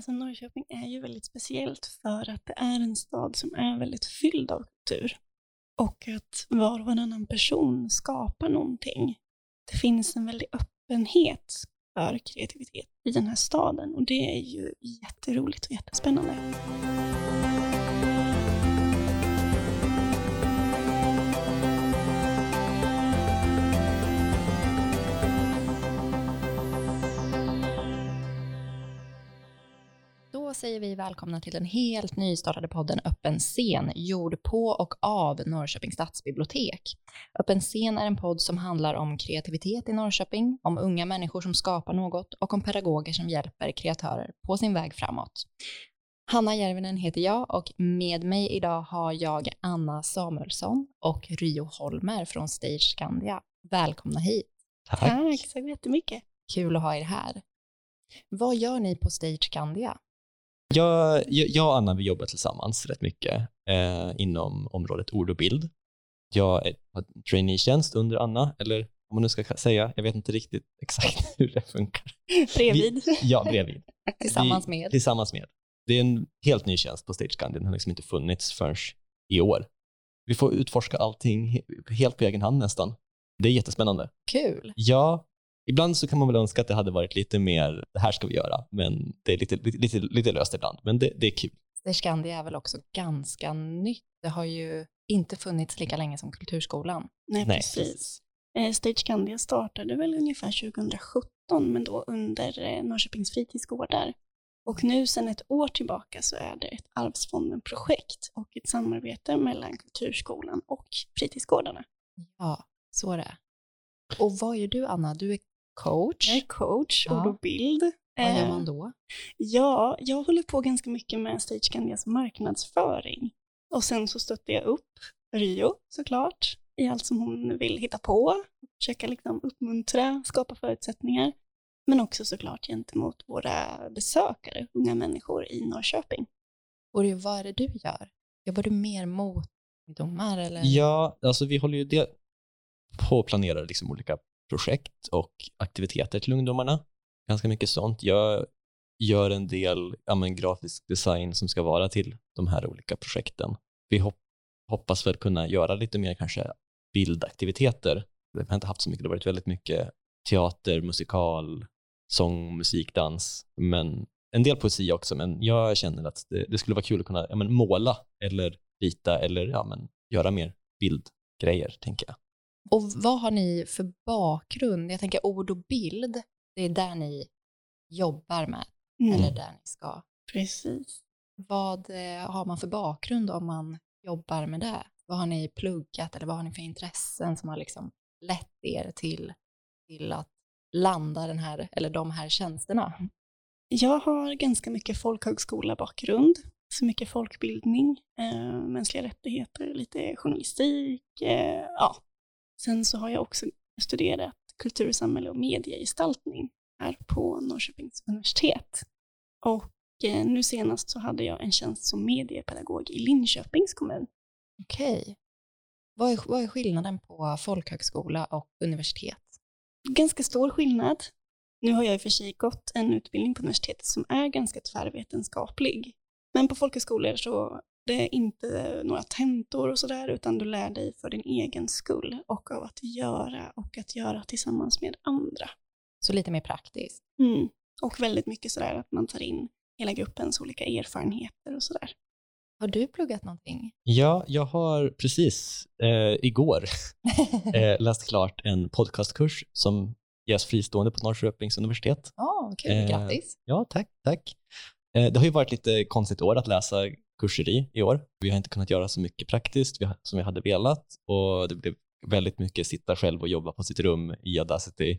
Alltså Norrköping är ju väldigt speciellt för att det är en stad som är väldigt fylld av kultur. Och att var och varannan person skapar någonting. Det finns en väldig öppenhet för kreativitet i den här staden och det är ju jätteroligt och jättespännande. Då säger vi välkomna till den helt nystartade podden Öppen scen, gjord på och av Norrköpings stadsbibliotek. Öppen scen är en podd som handlar om kreativitet i Norrköping, om unga människor som skapar något och om pedagoger som hjälper kreatörer på sin väg framåt. Hanna Järvinen heter jag och med mig idag har jag Anna Samuelsson och Ryo Holmer från Stage Scandia. Välkomna hit. Tack. Tack så jättemycket. Kul att ha er här. Vad gör ni på Stage Scandia? Jag, jag, och Anna vi jobbar tillsammans rätt mycket eh, inom området ord och bild. Jag har traineetjänst under Anna, eller om man nu ska säga, jag vet inte riktigt exakt hur det funkar. Bredvid. Ja, bredvid. Tillsammans Vi- med? Tillsammans med. Det är en helt ny tjänst på Stage Scandia, den har liksom inte funnits förrän i år. Vi får utforska allting he- helt på egen hand nästan. Det är jättespännande. Kul. Ja, ibland så kan man väl önska att det hade varit lite mer, det här ska vi göra, men det är lite, lite, lite, lite löst ibland, men det, det är kul. Stage Scandia är väl också ganska nytt. Det har ju inte funnits lika länge som Kulturskolan. Nej, Nej, precis. Eh, Stage Scandia startade väl ungefär 2017, men då under eh, Norrköpings fritidsgårdar. Och nu sedan ett år tillbaka så är det ett Arvsfonden-projekt och ett samarbete mellan Kulturskolan och fritidsgårdarna. Ja, så är det. Och vad gör du, Anna? Du är coach. Jag är coach, Ja. ord och bild. Vad gör Eh, man då? Ja, jag håller på ganska mycket med Stage Scandias marknadsföring. Och sen så stöttar jag upp Rio såklart i allt som hon vill hitta på. Försöka liksom uppmuntra, skapa förutsättningar. Men också såklart gentemot våra besökare, unga människor i Norrköping. Och det- vad är det du gör? Jobbar du mer mot ungdomar eller? Ja, alltså vi håller ju det på att planera liksom olika projekt och aktiviteter till ungdomarna. Ganska mycket sånt. Jag gör en del ja, men, grafisk design som ska vara till de här olika projekten. Vi hop hoppas väl kunna göra lite mer kanske bildaktiviteter. Vi har inte haft så mycket, det har varit väldigt mycket teater, musikal, sång, musik, dans, men en del poesi också, men jag känner att det, det skulle vara kul att kunna ja, men, måla eller rita eller ja, men, göra mer bildgrejer, tänker jag. Och vad har ni för bakgrund? Jag tänker ord och bild, det är där ni jobbar med, Mm. eller där ni ska. Precis. Vad eh, har man för bakgrund om man jobbar med det? Vad har ni pluggat eller vad har ni för intressen som har liksom lett er till, till att landa den här, eller de här tjänsterna? Jag har ganska mycket folkhögskola-bakgrund, så mycket folkbildning, eh, mänskliga rättigheter, lite journalistik. Eh, ja. Sen så har jag också studerat kultur, samhälle och mediegestaltning här på Norrköpings universitet. Och eh, nu senast så hade jag en tjänst som mediepedagog i Linköpings kommun. Okej. Vad, är, vad är skillnaden på folkhögskola och universitet? Ganska stor skillnad. Nu har jag i och för sig gått en utbildning på universitetet som är ganska tvärvetenskaplig. Men på folkhögskolor så det är inte några tentor och sådär, utan du lär dig för din egen skull och av att göra och att göra tillsammans med andra. Så lite mer praktiskt. Mm. Och väldigt mycket sådär att man tar in hela gruppens olika erfarenheter och sådär. Har du pluggat någonting? Ja, jag har precis eh, igår eh, läst klart en podcastkurs som ges fristående på Norrköpings universitet. Ja, kul. Eh, Grattis. Ja, tack, tack. Eh, det har ju varit lite konstigt år att läsa kurser i i år. Vi har inte kunnat göra så mycket praktiskt som vi hade velat och det blev väldigt mycket sitta själv och jobba på sitt rum i Audacity.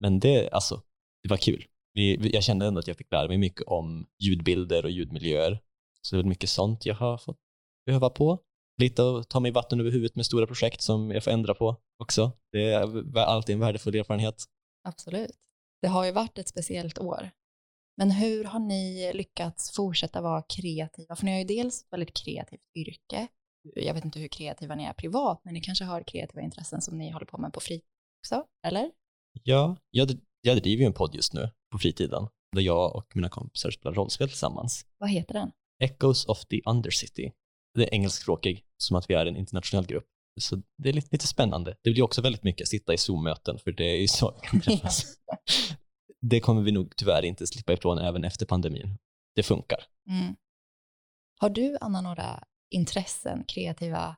Men det, alltså, det var kul. Vi, jag kände ändå att jag fick lära mig mycket om ljudbilder och ljudmiljöer. Så det är mycket sånt jag har fått behöva på. Lite att ta mig vatten över huvudet med stora projekt som jag får ändra på också. Det är alltid en värdefull erfarenhet. Absolut. Det har ju varit ett speciellt år. Men hur har ni lyckats fortsätta vara kreativa? För ni har ju dels ett väldigt kreativt yrke. Jag vet inte hur kreativa ni är privat, men ni kanske har kreativa intressen som ni håller på med på fritid också, eller? Ja, jag, jag driver ju en podd just nu på fritiden. där jag och mina kompisar spelar rollspel tillsammans. Vad heter den? Echoes of the Undercity. Det är engelskspråkig, som att vi är en internationell grupp. Så det är lite, lite spännande. Det blir också väldigt mycket sitta i Zoom-möten, för det är ju så vi kan träffas. Det kommer vi nog tyvärr inte slippa ifrån även efter pandemin. Det funkar. Mm. Har du, Anna, några intressen, kreativa?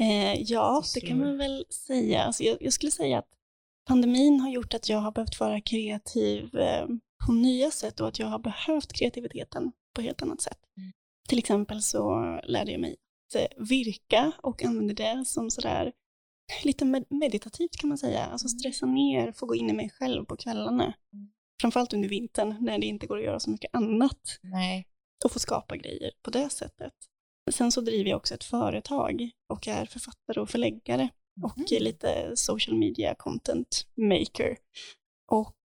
Eh, ja, det kan man väl säga. Alltså jag, jag, skulle säga att pandemin har gjort att jag har behövt vara kreativ eh, på nya sätt och att jag har behövt kreativiteten på ett helt annat sätt. Mm. Till exempel så lärde jag mig att eh, virka och använde det som sådär lite med meditativt kan man säga. Alltså mm. stressa ner, få gå in i mig själv på kvällarna. Mm. Framförallt under vintern när det inte går att göra så mycket annat. Nej. Och få skapa grejer på det sättet. Sen så driver jag också ett företag och är författare och förläggare och mm. lite social media content maker. Och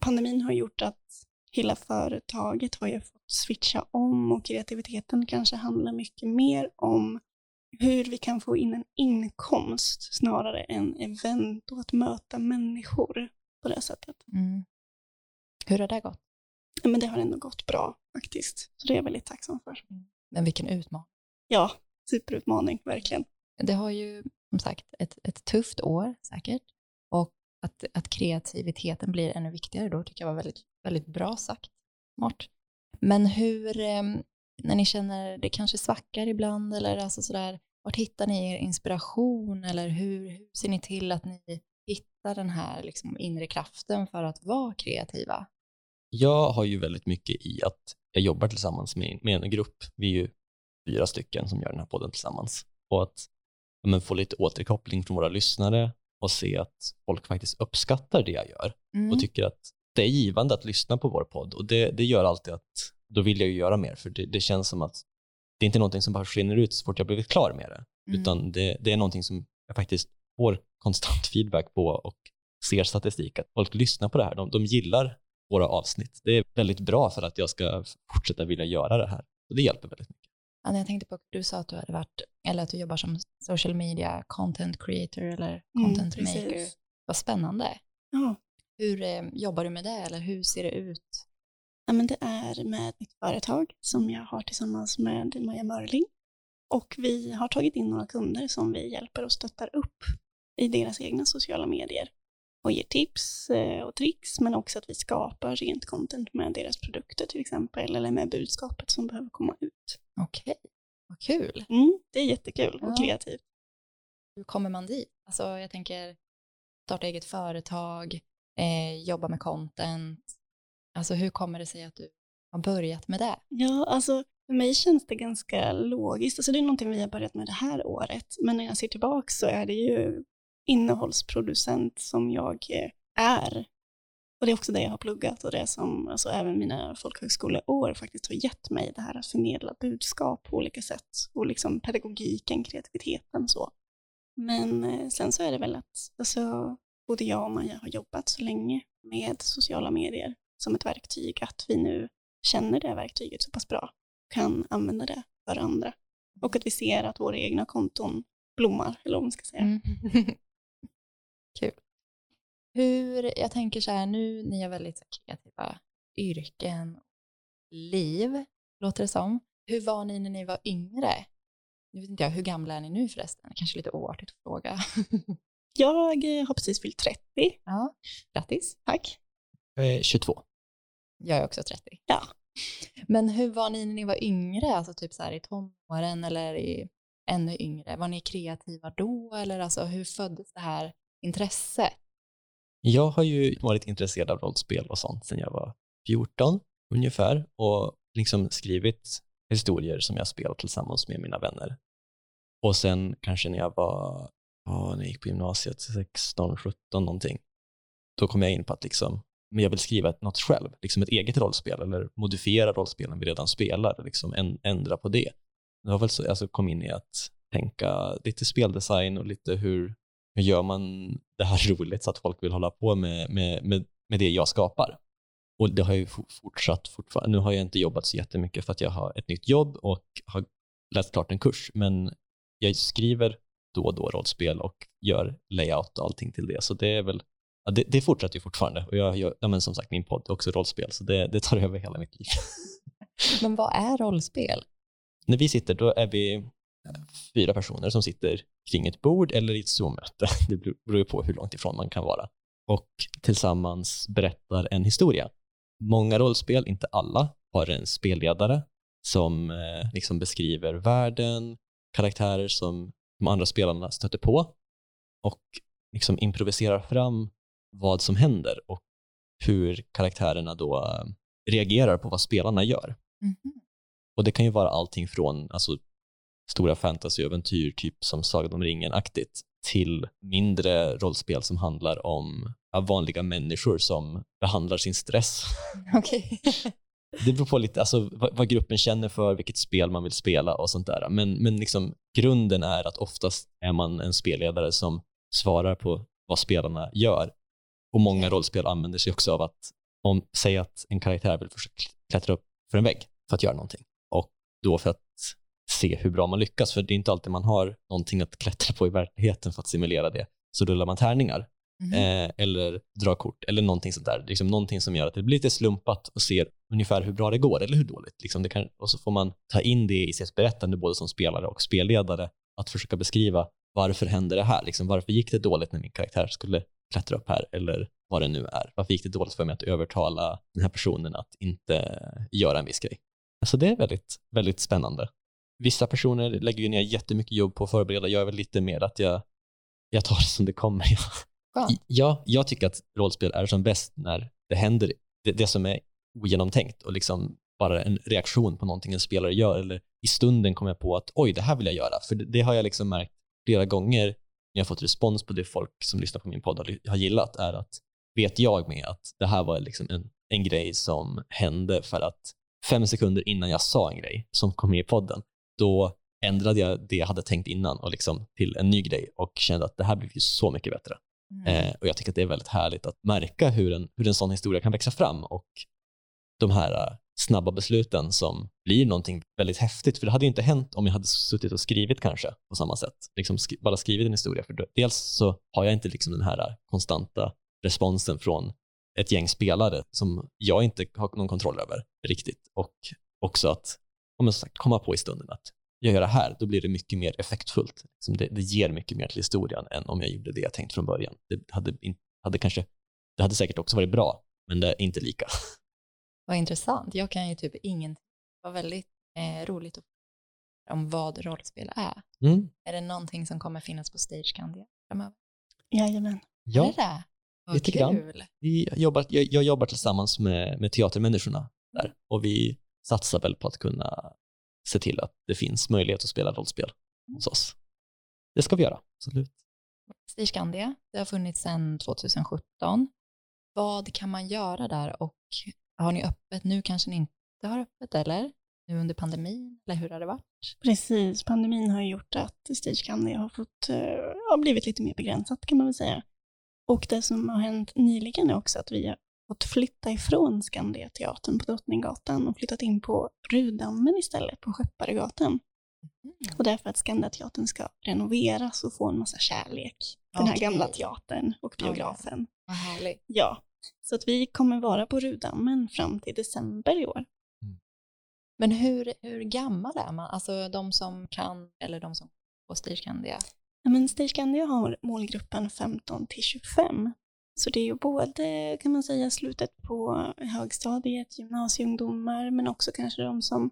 pandemin har gjort att hela företaget har ju fått switcha om och kreativiteten kanske handlar mycket mer om hur vi kan få in en inkomst snarare än event och att möta människor på det sättet. Mm. Hur har det gått? Men det har ändå gått bra faktiskt, så det är jag väldigt tacksam för. Men vilken utmaning. Ja, superutmaning, verkligen. Det har ju som sagt ett, ett tufft år säkert och att, att kreativiteten blir ännu viktigare då tycker jag var väldigt, väldigt bra sagt. Smart. Men hur, ehm, när ni känner det kanske svackar ibland eller alltså sådär, vart hittar ni er inspiration eller hur, hur ser ni till att ni hittar den här liksom inre kraften för att vara kreativa? Jag har ju väldigt mycket i att jag jobbar tillsammans med, med en grupp. Vi är ju fyra stycken som gör den här podden tillsammans. Och att men, få lite återkoppling från våra lyssnare och se att folk faktiskt uppskattar det jag gör mm. och tycker att det är givande att lyssna på vår podd och det, det gör alltid att då vill jag ju göra mer för det, det känns som att det är inte någonting som bara försvinner ut så fort jag blivit klar med det mm. utan det, det är någonting som jag faktiskt får konstant feedback på och ser statistik att folk lyssnar på det här. De, de gillar våra avsnitt. Det är väldigt bra för att jag ska fortsätta vilja göra det här. Och det hjälper väldigt mycket. Anna, jag tänkte på att du sa att du hade varit, eller att du jobbar som social media content creator eller mm, content mm, maker. Vad spännande. Ja. Hur eh, jobbar du med det eller hur ser det ut? Ja, men det är med mitt företag som jag har tillsammans med Maja Mörling. Och vi har tagit in några kunder som vi hjälper och stöttar upp i deras egna sociala medier och ger tips eh, och tricks, men också att vi skapar rent content med deras produkter till exempel, eller med budskapet som behöver komma ut. Okej, vad kul. Mm, det är jättekul ja. och kreativt. Hur kommer man dit? Alltså jag tänker starta eget företag, eh, jobba med content. Alltså hur kommer det sig att du har börjat med det? Ja, alltså för mig känns det ganska logiskt. Alltså det är någonting vi har börjat med det här året, men när jag ser tillbaka så är det ju innehållsproducent som jag eh, är. Och det är också det jag har pluggat och det som alltså, även mina folkhögskoleår faktiskt har gett mig, det här att förmedla budskap på olika sätt och liksom pedagogiken, kreativiteten så. Men eh, sen så är det väl att alltså, både jag och Maja har jobbat så länge med sociala medier som ett verktyg, att vi nu känner det verktyget så pass bra, kan använda det för andra. Och att vi ser att våra egna konton blommar, eller vad man ska säga. Mm. Kul. Hur, jag tänker så här, nu ni har väldigt kreativa yrken, liv, låter det som. Hur var ni när ni var yngre? Nu vet inte jag, hur gamla är ni nu förresten? Kanske lite oartigt att fråga. jag eh, har precis fyllt 30. Ja, grattis. Tack. Jag är 22. Jag är också 30. Ja. Men hur var ni när ni var yngre, alltså typ så här i tonåren eller i ännu yngre? Var ni kreativa då eller alltså hur föddes det här intresse? Jag har ju varit intresserad av rollspel och sånt sedan jag var 14 ungefär och liksom skrivit historier som jag spelat tillsammans med mina vänner. Och sen kanske när jag var, ja, när jag gick på gymnasiet, 16, 17 någonting, då kom jag in på att liksom, men jag vill skriva något själv, liksom ett eget rollspel eller modifiera rollspelen vi redan spelar, liksom ändra på det. Det har väl så jag alltså, kom in i att tänka lite speldesign och lite hur, hur gör man det här roligt så att folk vill hålla på med, med, med, med det jag skapar? Och det har ju fortsatt fortfarande. Nu har jag inte jobbat så jättemycket för att jag har ett nytt jobb och har läst klart en kurs, men jag skriver då och då rollspel och gör layout och allting till det. Så det är väl ja, det, det fortsätter ju fortfarande. Och jag, jag, ja, men som sagt, min podd är också rollspel, så det, det tar över hela mitt liv. Men vad är rollspel? När vi sitter, då är vi fyra personer som sitter kring ett bord eller i ett Zoom-möte. Det beror på hur långt ifrån man kan vara. Och tillsammans berättar en historia. Många rollspel, inte alla, har en spelledare som eh, liksom beskriver världen, karaktärer som de andra spelarna stöter på och liksom improviserar fram vad som händer och hur karaktärerna då eh, reagerar på vad spelarna gör. Mhm. Och det kan ju vara allting från alltså, stora fantasyäventyr, typ som Sagan om ringen-aktigt, till mindre rollspel som handlar om vanliga människor som behandlar sin stress. Okej. Det beror på lite alltså, vad, vad gruppen känner för, vilket spel man vill spela och sånt där. Men, men liksom, grunden är att oftast är man en spelledare som svarar på vad spelarna gör. Och många rollspel använder sig också av att, om, säg att en karaktär vill försöka klättra upp för en vägg för att göra någonting. Och då för att se hur bra man lyckas, för det är inte alltid man har någonting att klättra på i verkligheten för att simulera det. Så rullar man tärningar Mhm. eh, eller drar kort eller någonting sånt där. Liksom någonting som gör att det blir lite slumpat och ser ungefär hur bra det går eller hur dåligt. Liksom det kan, och så får man ta in det i sitt berättande både som spelare och spelledare att försöka beskriva varför hände det här? Liksom, varför gick det dåligt när min karaktär skulle klättra upp här eller vad det nu är? Varför gick det dåligt för mig att övertala den här personen att inte göra en viss grej? Alltså det är väldigt, väldigt spännande. Vissa personer lägger ju ner jättemycket jobb på att förbereda. Jag är väl lite mer att jag, jag tar det som det kommer. Skönt. Ja, jag tycker att rollspel är som bäst när det händer det, det som är ogenomtänkt och liksom bara en reaktion på någonting en spelare gör eller i stunden kommer jag på att oj, det här vill jag göra. För det, det har jag liksom märkt flera gånger när jag har fått respons på det folk som lyssnar på min podd har, har gillat är att vet jag med att det här var liksom en, en grej som hände för att fem sekunder innan jag sa en grej som kom med i podden, då ändrade jag det jag hade tänkt innan och liksom till en ny grej och kände att det här blev ju så mycket bättre. Mm. Eh, och jag tycker att det är väldigt härligt att märka hur en, hur en sån historia kan växa fram och de här eh, snabba besluten som blir någonting väldigt häftigt. För det hade ju inte hänt om jag hade suttit och skrivit kanske på samma sätt. Liksom skri- bara skrivit en historia. För dels så har jag inte liksom den här eh, konstanta responsen från ett gäng spelare som jag inte har någon kontroll över riktigt. Och också att om jag sagt, komma på i stunden att jag gör det här, då blir det mycket mer effektfullt. Liksom det, det ger mycket mer till historien än om jag gjorde det jag tänkt från början. Det hade, in, hade kanske, det hade säkert också varit bra, men det är inte lika. Vad intressant. Jag kan ju typ ingenting. Det var väldigt eh, roligt att om vad rollspel är. Mm. Är det någonting som kommer finnas på Stage Candia framöver? Jajamän. Är Ja, det det? Vad lite grann. kul. vi jobbar, jag, jag jobbar tillsammans med, med teatermänniskorna där och vi satsar väl på att kunna se till att det finns möjlighet att spela rollspel hos oss. Det ska vi göra, absolut. Stage Candia, det har funnits sedan 2017. Vad kan man göra där och har ni öppet? Nu kanske ni inte har öppet eller? Nu under pandemin eller hur har det varit? Precis, pandemin har gjort att Candy har fått, eh, har blivit lite mer begränsat kan man väl säga. Och det som har hänt nyligen är också att vi fått flytta ifrån Skandiateatern på Drottninggatan och flyttat in på Rudammen istället, på Skepparegatan. Och därför att Skandiateatern ska renoveras och få en massa kärlek. Den här Okej. gamla teatern och biografen. Härligt. Ja, så att vi kommer vara på Rudammen fram till december i år. Men hur, hur gammal är man? Alltså de som kan eller de som på Stage Candia? Ja, men Stage Candia har målgruppen 15 till 25. Så det är ju både, kan man säga, slutet på högstadiet, gymnasieungdomar, men också kanske de som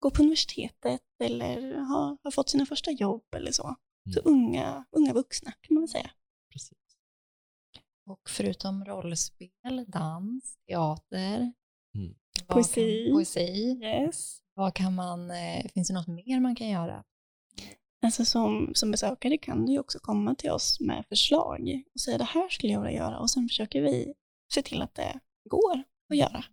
går på universitetet eller har, har fått sina första jobb eller så. Så unga, unga vuxna kan man säga. Precis. Och förutom rollspel, dans, teater, Mm. vad Poesi. Kan, poesi. Yes. Vad kan man, eh, finns det något mer man kan göra? Alltså som, som besökare kan du ju också komma till oss med förslag och säga det här skulle jag vilja göra och sen försöker vi se till att det går att göra.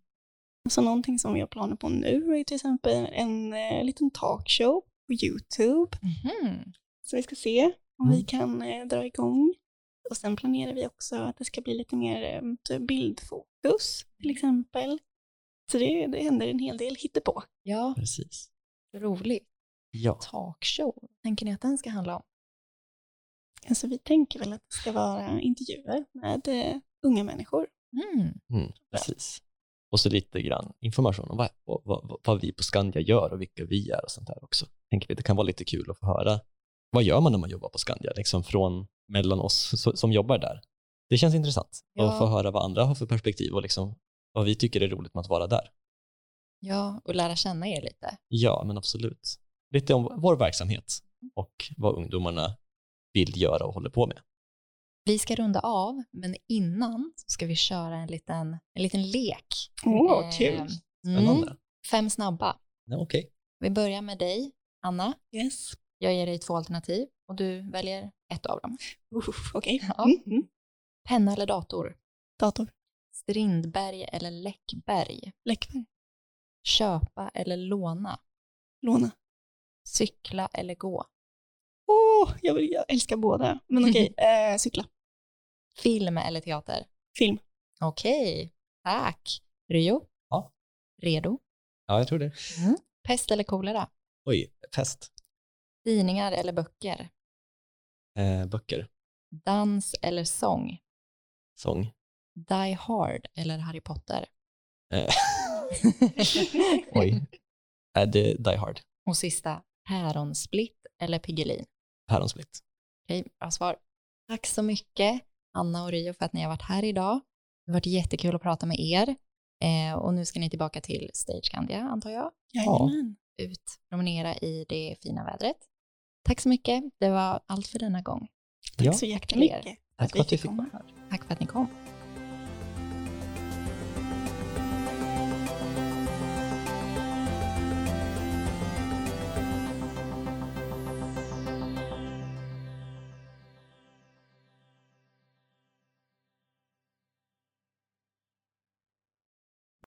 Alltså någonting som vi har planer på nu är till exempel en eh, liten talkshow på YouTube. Mhm. Så vi ska se om vi Mm. kan eh, dra igång. Och sen planerar vi också att det ska bli lite mer eh, bildfokus till exempel. Så det, det händer en hel del hittepå. Ja, Precis. roligt. Ja. Talkshow, tänker ni att den ska handla om? Alltså vi tänker väl att det ska vara intervjuer med eh, unga människor. Mm. Mm, precis. Och så lite grann information om vad, vad, vad, vad vi på Skandia gör och vilka vi är och sånt där också. Tänker vi, det kan vara lite kul att få höra vad gör man när man jobbar på Skandia, liksom från mellan oss so- som jobbar där. Det känns intressant Ja. att få höra vad andra har för perspektiv och liksom vad vi tycker är roligt med att vara där. Ja, och lära känna er lite. Ja, men absolut. Lite om vår verksamhet och vad ungdomarna vill göra och håller på med. Vi ska runda av, men innan ska vi köra en liten, en liten lek. Åh, Eh, kul. Spännande. Mm, fem snabba. Ja, Okej. Vi börjar med dig, Anna. Yes. Jag ger dig två alternativ och du väljer ett av dem. Okej. Ja. Mm, mm. Penna eller dator? Dator. Strindberg eller Läckberg? Läckberg. Köpa eller låna? Låna. Cykla eller gå? Åh, jag, vill, jag älskar båda. Men okej, eh, cykla. Film eller teater? Film. Okej, tack. Ryo? Ja. Redo? Ja, jag tror det. Pest eller kolera? Oj, fest. Tidningar eller böcker? Eh, böcker. Dans eller sång? Sång. Die Hard eller Harry Potter? Eh, oj. Är det Die Hard? Och sista, Päronsplitt eller Piggelin? Päronsplitt. Okej, bra svar. Tack så mycket, Anna och Rio, för att ni har varit här idag. Det har varit jättekul att prata med er. Eh, och nu ska ni tillbaka till Stage Scandia, antar jag. Jajamän. Ut, promenera i det fina vädret. Tack så mycket. Det var allt för denna gång. Tack Ja, så jättemycket. tack för att vi fick komma. Tack för att ni kom.